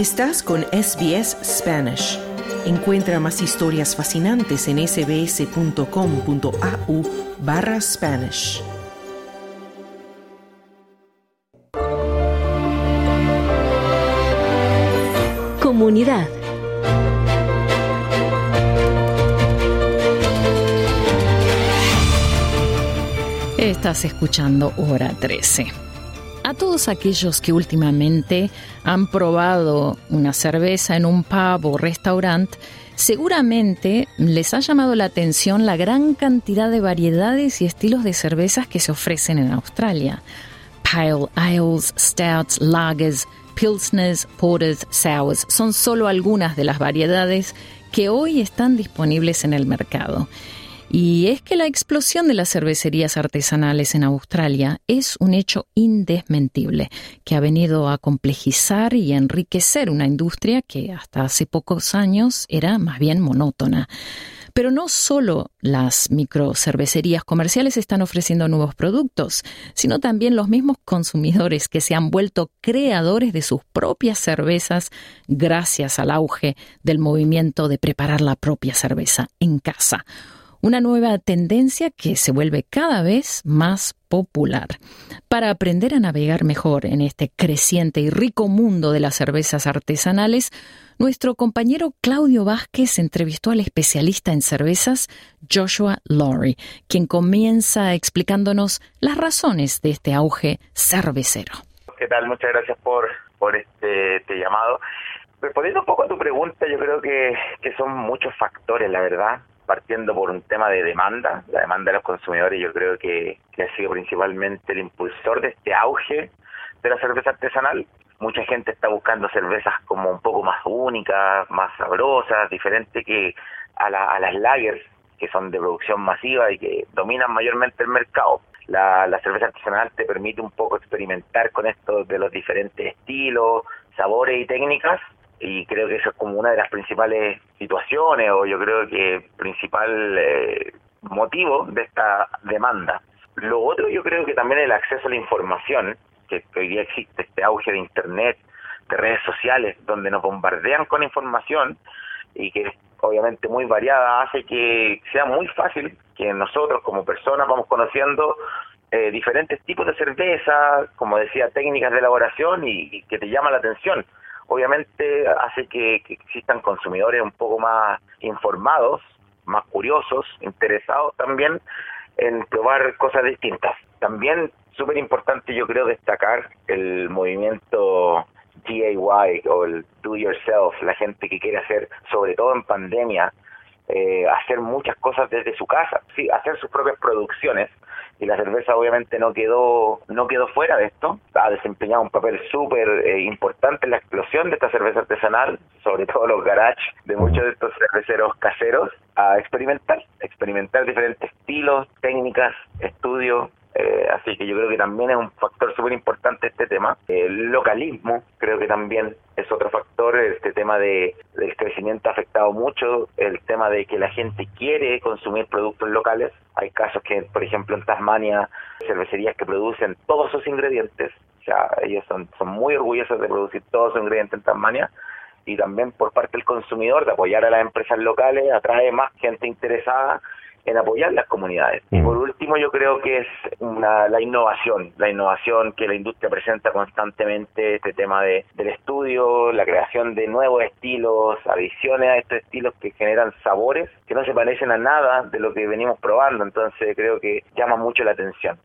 Estás con SBS Spanish. Encuentra más historias fascinantes en sbs.com.au barra Spanish. Comunidad. Estás escuchando Hora 13. A todos aquellos que últimamente han probado una cerveza en un pub o restaurante, seguramente les ha llamado la atención la gran cantidad de variedades y estilos de cervezas que se ofrecen en Australia. Pale ales, stouts, lagers, pilsners, porters, sours son solo algunas de las variedades que hoy están disponibles en el mercado. Y es que la explosión de las cervecerías artesanales en Australia es un hecho indesmentible que ha venido a complejizar y enriquecer una industria que hasta hace pocos años era más bien monótona. Pero no solo las microcervecerías comerciales están ofreciendo nuevos productos, sino también los mismos consumidores que se han vuelto creadores de sus propias cervezas gracias al auge del movimiento de preparar la propia cerveza en casa una nueva tendencia que se vuelve cada vez más popular. Para aprender a navegar mejor en este creciente y rico mundo de las cervezas artesanales, nuestro compañero Claudio Vázquez entrevistó al especialista en cervezas Joshua Laurie, quien comienza explicándonos las razones de este auge cervecero. ¿Qué tal? Muchas gracias por, por este, este llamado. Respondiendo un poco a tu pregunta, yo creo que, que son muchos factores, la verdad partiendo por un tema de demanda, la demanda de los consumidores yo creo que, ha sido principalmente el impulsor de este auge de la cerveza artesanal. Mucha gente está buscando cervezas como un poco más únicas, más sabrosas, diferentes que a, a las lagers, que son de producción masiva y que dominan mayormente el mercado. La, la cerveza artesanal te permite un poco experimentar con esto de los diferentes estilos, sabores y técnicas y creo que eso es como una de las principales situaciones o yo creo que principal eh, motivo de esta demanda. Lo otro yo creo que también el acceso a la información, que, hoy día existe este auge de Internet, de redes sociales, donde nos bombardean con información y que obviamente muy variada, hace que sea muy fácil que nosotros como personas vamos conociendo eh, diferentes tipos de cerveza, como decía, técnicas de elaboración y que te llama la atención obviamente hace que, existan consumidores un poco más informados, más curiosos, interesados también en probar cosas distintas. También súper importante yo creo destacar el movimiento DIY o el do yourself, la gente que quiere hacer, sobre todo en pandemia, eh, hacer muchas cosas desde su casa, sí, hacer sus propias producciones y la cerveza obviamente no quedó no quedó fuera de esto. Ha desempeñado un papel súper eh, importante en la explosión de esta cerveza artesanal sobre todo los garages de muchos de estos cerveceros caseros a experimentar experimentar diferentes estilos técnicas estudios eh, así que yo creo que también es un factor súper importante este tema. El localismo creo que también es otro factor. Este tema de, del crecimiento ha afectado mucho. El tema de que la gente quiere consumir productos locales. Hay casos que, por ejemplo, en Tasmania, cervecerías que producen todos sus ingredientes. O sea, ellos son, son muy orgullosos de producir todos sus ingredientes en Tasmania y también por parte del consumidor de apoyar a las empresas locales atrae más gente interesada en apoyar las comunidades. Y mm. por último, yo creo que es una, la innovación, la innovación que la industria presenta constantemente, este tema de, del estudio, la creación de nuevos estilos, adiciones a estos estilos que generan sabores que no se parecen a nada de lo que venimos probando, entonces creo que llama mucho la atención.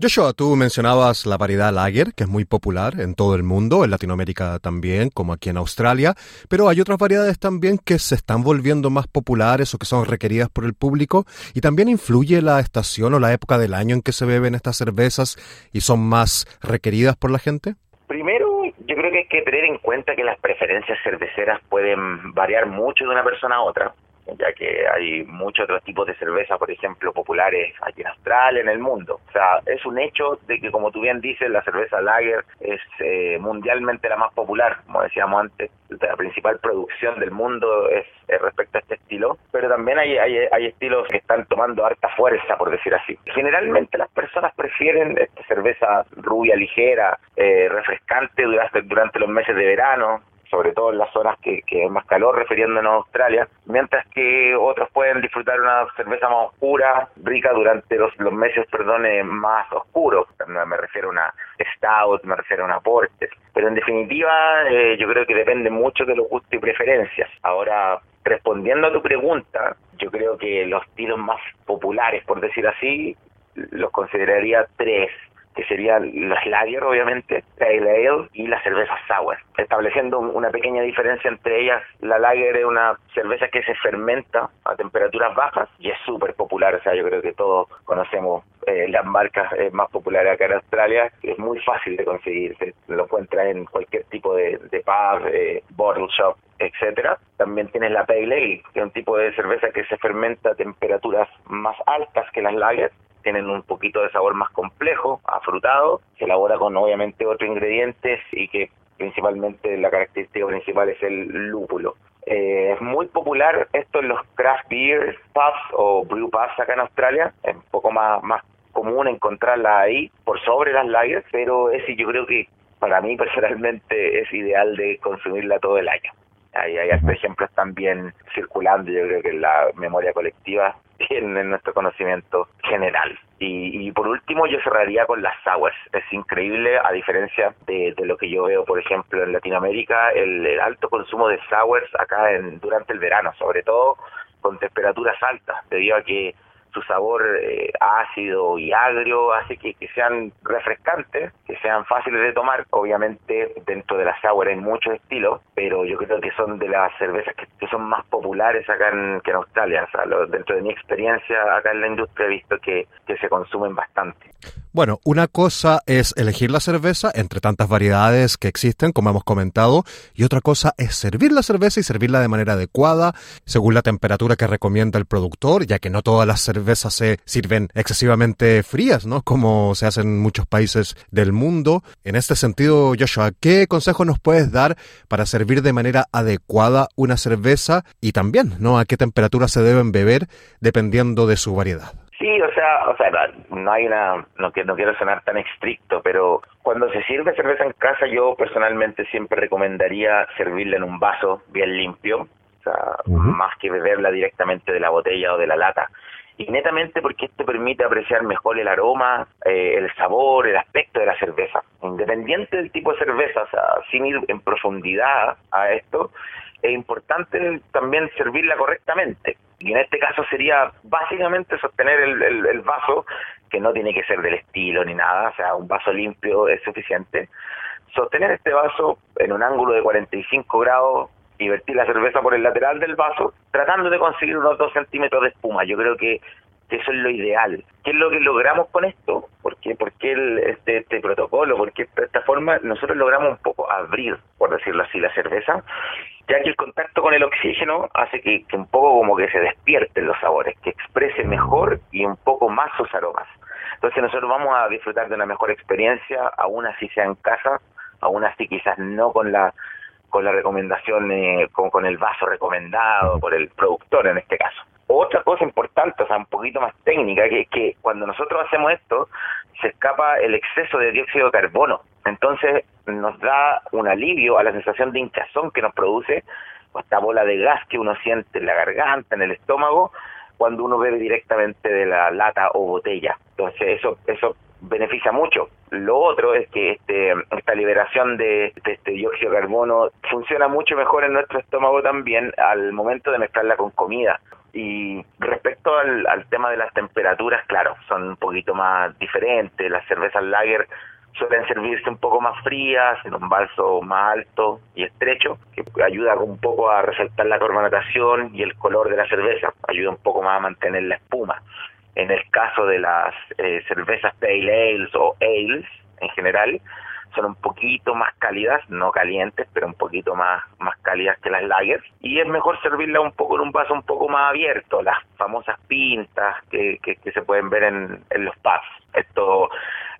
Joshua, tú mencionabas la variedad lager, que es muy popular en todo el mundo, en Latinoamérica también, como aquí en Australia, pero hay otras variedades también que se están volviendo más populares o que son requeridas por el público, y también influye la estación o la época del año en que se beben estas cervezas y son más requeridas por la gente. Primero, yo creo que hay que tener en cuenta que las preferencias cerveceras pueden variar mucho de una persona a otra ya que hay muchos otros tipos de cerveza, por ejemplo, populares aquí en Australia, en el mundo. O sea, es un hecho de que, como tú bien dices, la cerveza lager es eh, mundialmente la más popular, como decíamos antes, la principal producción del mundo es, respecto a este estilo, pero también hay, hay, estilos que están tomando harta fuerza, por decir así. Generalmente las personas prefieren esta cerveza rubia, ligera, eh, refrescante durante, durante los meses de verano, sobre todo en las zonas que, que hay más calor, refiriéndonos a Australia, mientras que otros pueden disfrutar una cerveza más oscura, rica durante los, los meses, perdón, eh, más oscuros. Me refiero a una stout, me refiero a una porter. Pero en definitiva, eh, yo creo que depende mucho de los gustos y preferencias. Ahora, respondiendo a tu pregunta, yo creo que los estilos más populares, por decir así, los consideraría tres que serían los lager, obviamente, pale ale y la cerveza sour, estableciendo una pequeña diferencia entre ellas. La lager es una cerveza que se fermenta a temperaturas bajas y es súper popular, o sea, yo creo que todos conocemos eh, las marcas eh, más populares acá en Australia, es muy fácil de conseguir, se lo encuentra en cualquier tipo de, de pub, eh, bottle shop, etcétera. También tienes la Pale Ale, que es un tipo de cerveza que se fermenta a temperaturas más altas que las lager tienen un poquito de sabor más complejo, afrutado, se elabora con obviamente otros ingredientes y que principalmente la característica principal es el lúpulo. Eh, es muy popular esto en los craft beer pubs o brew pubs acá en Australia, es un poco más, más común encontrarla ahí por sobre las lagers, pero es yo creo que para mí personalmente es ideal de consumirla todo el año. Hay, hay ejemplos también circulando, yo creo que en la memoria colectiva en, nuestro conocimiento general. Y, por último, yo cerraría con las sours. Es increíble, a diferencia de, lo que yo veo, por ejemplo, en Latinoamérica, el, alto consumo de sours acá en, durante el verano, sobre todo con temperaturas altas, debido a que su sabor eh, ácido y agrio hace que, sean refrescantes, que sean fáciles de tomar. Obviamente dentro de la sour hay muchos estilos, pero yo creo que son de las cervezas que, son más populares acá en, que en Australia. O sea, dentro de mi experiencia acá en la industria he visto que, que se consumen bastante. Bueno, una cosa es elegir la cerveza entre tantas variedades que existen, como hemos comentado, y otra cosa es servir la cerveza y servirla de manera adecuada, según la temperatura que recomienda el productor, ya que no todas las cervezas se sirven excesivamente frías, ¿no? Como se hace en muchos países del mundo. En este sentido, Joshua, ¿qué consejo nos puedes dar para servir de manera adecuada una cerveza y también, ¿no? A qué temperatura se deben beber dependiendo de su variedad? Sí, o sea, o sea, no hay una, no, no quiero sonar tan estricto, pero cuando se sirve cerveza en casa, yo personalmente siempre recomendaría servirla en un vaso bien limpio, o sea, más que beberla directamente de la botella o de la lata. Y netamente porque esto permite apreciar mejor el aroma, eh, el sabor, el aspecto de la cerveza. Independiente del tipo de cerveza, o sea, sin ir en profundidad a esto, es importante también servirla correctamente. Y en este caso sería básicamente sostener el, vaso, que no tiene que ser del estilo ni nada, o sea, un vaso limpio es suficiente. Sostener este vaso en un ángulo de 45 grados y vertir la cerveza por el lateral del vaso, tratando de conseguir unos 2 centímetros de espuma. Yo creo que, eso es lo ideal. ¿Qué es lo que logramos con esto? ¿Por qué, por qué este, este protocolo? Porque de esta forma nosotros logramos un poco abrir, por decirlo así, la cerveza ya que el contacto con el oxígeno hace que, un poco como que se despierten los sabores, que exprese mejor y un poco más sus aromas. Entonces nosotros vamos a disfrutar de una mejor experiencia, aún así sea en casa, aún así quizás no con la con la recomendación, eh, con, con el vaso recomendado por el productor en este caso. Otra cosa importante, o sea, un más técnica, que cuando nosotros hacemos esto, se escapa el exceso de dióxido de carbono. Entonces nos da un alivio a la sensación de hinchazón que nos produce esta bola de gas que uno siente en la garganta, en el estómago, cuando uno bebe directamente de la lata o botella. Entonces eso eso beneficia mucho. Lo otro es que este, esta liberación de, de, este dióxido de carbono funciona mucho mejor en nuestro estómago también al momento de mezclarla con comida. Y respecto al, tema de las temperaturas, claro, son un poquito más diferentes. Las cervezas lager suelen servirse un poco más frías, en un vaso más alto y estrecho, que ayuda un poco a resaltar la carbonatación y el color de la cerveza, ayuda un poco más a mantener la espuma. En el caso de las eh, cervezas pale ales o ales en general, son un poquito más cálidas, no calientes, pero un poquito más, más cálidas que las lagers. Y es mejor servirla un poco en un vaso un poco más abierto, las famosas pintas que, que, se pueden ver en, en los pubs. Esto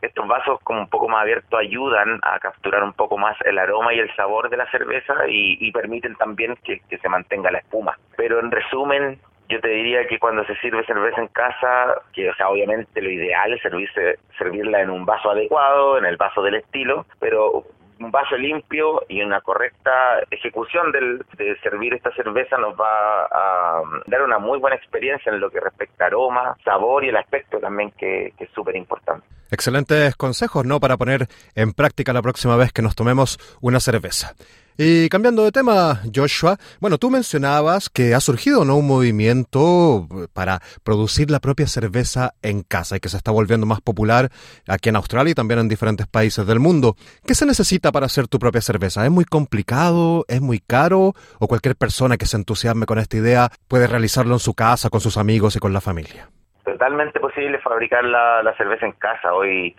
estos vasos como un poco más abiertos ayudan a capturar un poco más el aroma y el sabor de la cerveza y, permiten también que, se mantenga la espuma. Pero en resumen, yo te diría que cuando se sirve cerveza en casa, que o sea, obviamente lo ideal es servirse, servirla en un vaso adecuado, en el vaso del estilo, pero un vaso limpio y una correcta ejecución del, de servir esta cerveza nos va a dar una muy buena experiencia en lo que respecta a aroma, sabor y el aspecto también que, que es súper importante. Excelentes consejos, ¿no? Para poner en práctica la próxima vez que nos tomemos una cerveza. Y cambiando de tema, Joshua, bueno, tú mencionabas que ha surgido ¿no? un movimiento para producir la propia cerveza en casa y que se está volviendo más popular aquí en Australia y también en diferentes países del mundo. ¿Qué se necesita para hacer tu propia cerveza? ¿Es muy complicado? ¿Es muy caro? ¿O cualquier persona que se entusiasme con esta idea puede realizarlo en su casa, con sus amigos y con la familia? Totalmente posible fabricar la, la cerveza en casa. Hoy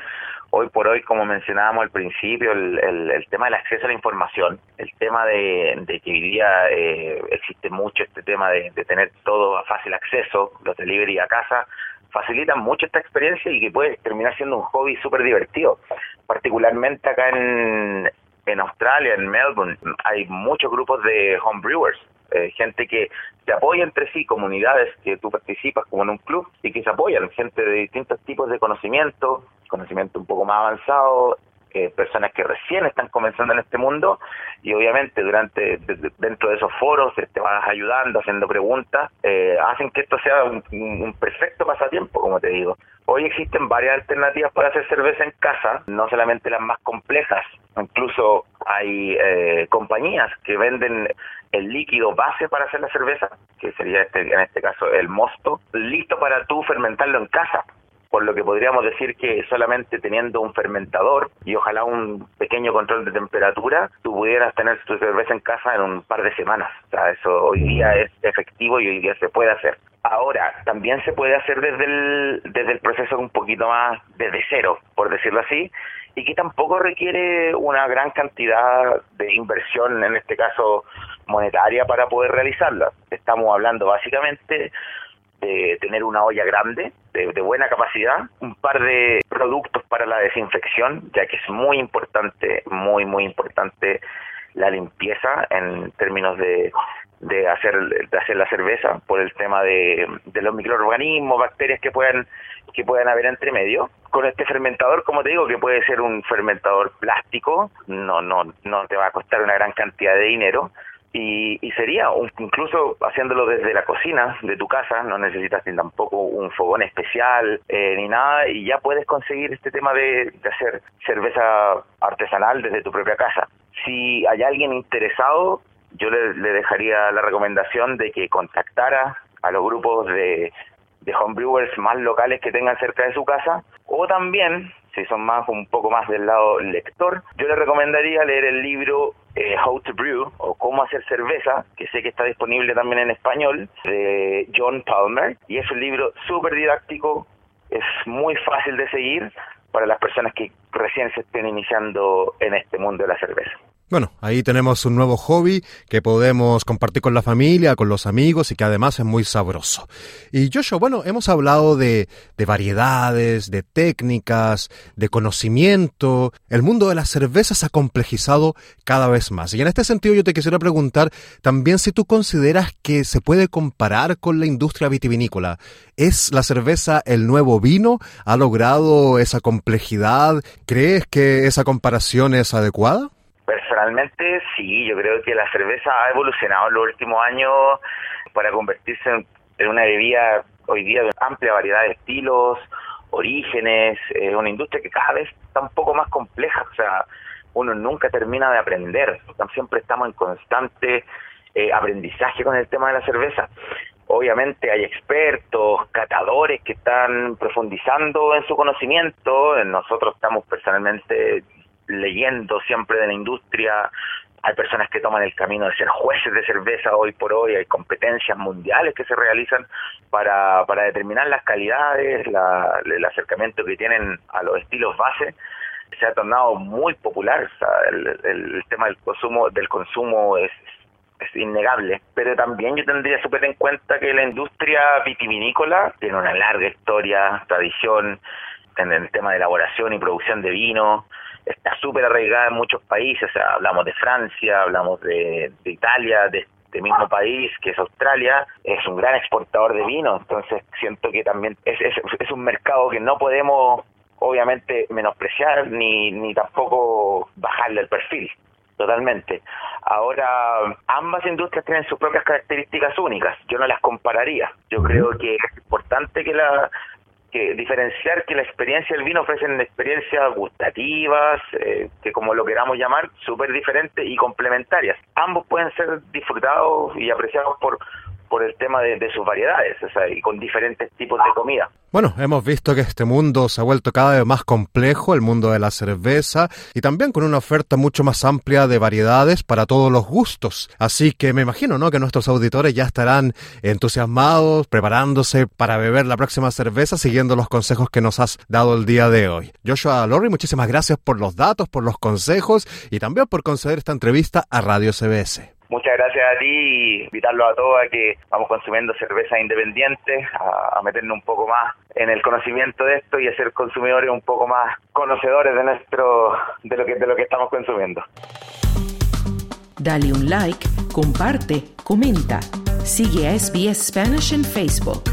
hoy por hoy, como mencionábamos al principio, el, el, tema del acceso a la información, el tema de, que hoy día eh, existe mucho este tema de, tener todo a fácil acceso, los delivery a casa, facilitan mucho esta experiencia y que puede terminar siendo un hobby súper divertido. Particularmente acá en, en Australia, en Melbourne, hay muchos grupos de homebrewers, eh, gente que se apoya entre sí, comunidades que tú participas como en un club y que se apoyan, gente de distintos tipos de conocimiento, conocimiento un poco más avanzado, eh, personas que recién están comenzando en este mundo y obviamente durante dentro de esos foros te vas ayudando, haciendo preguntas, eh, hacen que esto sea un, perfecto pasatiempo, como te digo. Hoy existen varias alternativas para hacer cerveza en casa, no solamente las más complejas, incluso hay eh, compañías que venden el líquido base para hacer la cerveza, que sería este, en este caso el mosto, listo para tú fermentarlo en casa por lo que podríamos decir que solamente teniendo un fermentador y ojalá un pequeño control de temperatura, tú pudieras tener tu cerveza en casa en un par de semanas. O sea, eso hoy día es efectivo y hoy día se puede hacer. Ahora, también se puede hacer desde el, desde el proceso un poquito más desde cero, por decirlo así, y que tampoco requiere una gran cantidad de inversión, en este caso monetaria, para poder realizarla. Estamos hablando básicamente de tener una olla grande, de, buena capacidad, un par de productos para la desinfección, ya que es muy importante, muy, muy importante la limpieza en términos de, de hacer de hacer la cerveza por el tema de, de los microorganismos, bacterias que puedan que puedan haber entre medio. Con este fermentador, como te digo, que puede ser un fermentador plástico, no no no te va a costar una gran cantidad de dinero y, y sería incluso haciéndolo desde la cocina de tu casa, no necesitas ni tampoco un fogón especial eh, ni nada y ya puedes conseguir este tema de, de hacer cerveza artesanal desde tu propia casa. Si hay alguien interesado, yo le, le dejaría la recomendación de que contactara a los grupos de, de homebrewers más locales que tengan cerca de su casa o también si son más un poco más del lado lector, yo le recomendaría leer el libro eh, How to Brew o Cómo hacer cerveza, que sé que está disponible también en español, de John Palmer. Y es un libro súper didáctico, es muy fácil de seguir para las personas que recién se estén iniciando en este mundo de la cerveza. Bueno, ahí tenemos un nuevo hobby que podemos compartir con la familia, con los amigos y que además es muy sabroso. Y Joshua, bueno, hemos hablado de, de variedades, de técnicas, de conocimiento. El mundo de la cerveza se ha complejizado cada vez más. Y en este sentido yo te quisiera preguntar también si tú consideras que se puede comparar con la industria vitivinícola. ¿Es la cerveza el nuevo vino? ¿Ha logrado esa complejidad? ¿Crees que esa comparación es adecuada? Personalmente sí, yo creo que la cerveza ha evolucionado en los últimos años para convertirse en, una bebida hoy día de amplia variedad de estilos, orígenes, es una industria que cada vez está un poco más compleja, o sea, uno nunca termina de aprender, siempre estamos en constante eh, aprendizaje con el tema de la cerveza. Obviamente hay expertos, catadores que están profundizando en su conocimiento, nosotros estamos personalmente leyendo siempre de la industria, hay personas que toman el camino de ser jueces de cerveza hoy por hoy, hay competencias mundiales que se realizan para, para determinar las calidades, la, el acercamiento que tienen a los estilos base. Se ha tornado muy popular, el, el, tema del consumo del consumo es, es innegable, pero también yo tendría súper en cuenta que la industria vitivinícola tiene una larga historia, tradición en el tema de elaboración y producción de vino, está súper arraigada en muchos países, hablamos de Francia, hablamos de, Italia, de este mismo país que es Australia, es un gran exportador de vino, entonces siento que también es, es, un mercado que no podemos obviamente menospreciar ni, ni tampoco bajarle el perfil totalmente. Ahora, ambas industrias tienen sus propias características únicas. Yo no las compararía. Yo creo que es importante que la que diferenciar que la experiencia del vino ofrecen experiencias gustativas, eh, que como lo queramos llamar, súper diferentes y complementarias. Ambos pueden ser disfrutados y apreciados por por el tema de, sus variedades, o sea, y con diferentes tipos de comida. Bueno, hemos visto que este mundo se ha vuelto cada vez más complejo, el mundo de la cerveza, y también con una oferta mucho más amplia de variedades para todos los gustos. Así que me imagino, ¿no?, que nuestros auditores ya estarán entusiasmados, preparándose para beber la próxima cerveza, siguiendo los consejos que nos has dado el día de hoy. Joshua Lorry, muchísimas gracias por los datos, por los consejos y también por conceder esta entrevista a Radio CBS. Muchas gracias a ti y invitarlos a todos a que vamos consumiendo cerveza independiente, a, meternos un poco más en el conocimiento de esto y a ser consumidores un poco más conocedores de nuestro de lo que de lo que estamos consumiendo. Dale un like, comparte, comenta. Sigue a SBS Spanish en Facebook.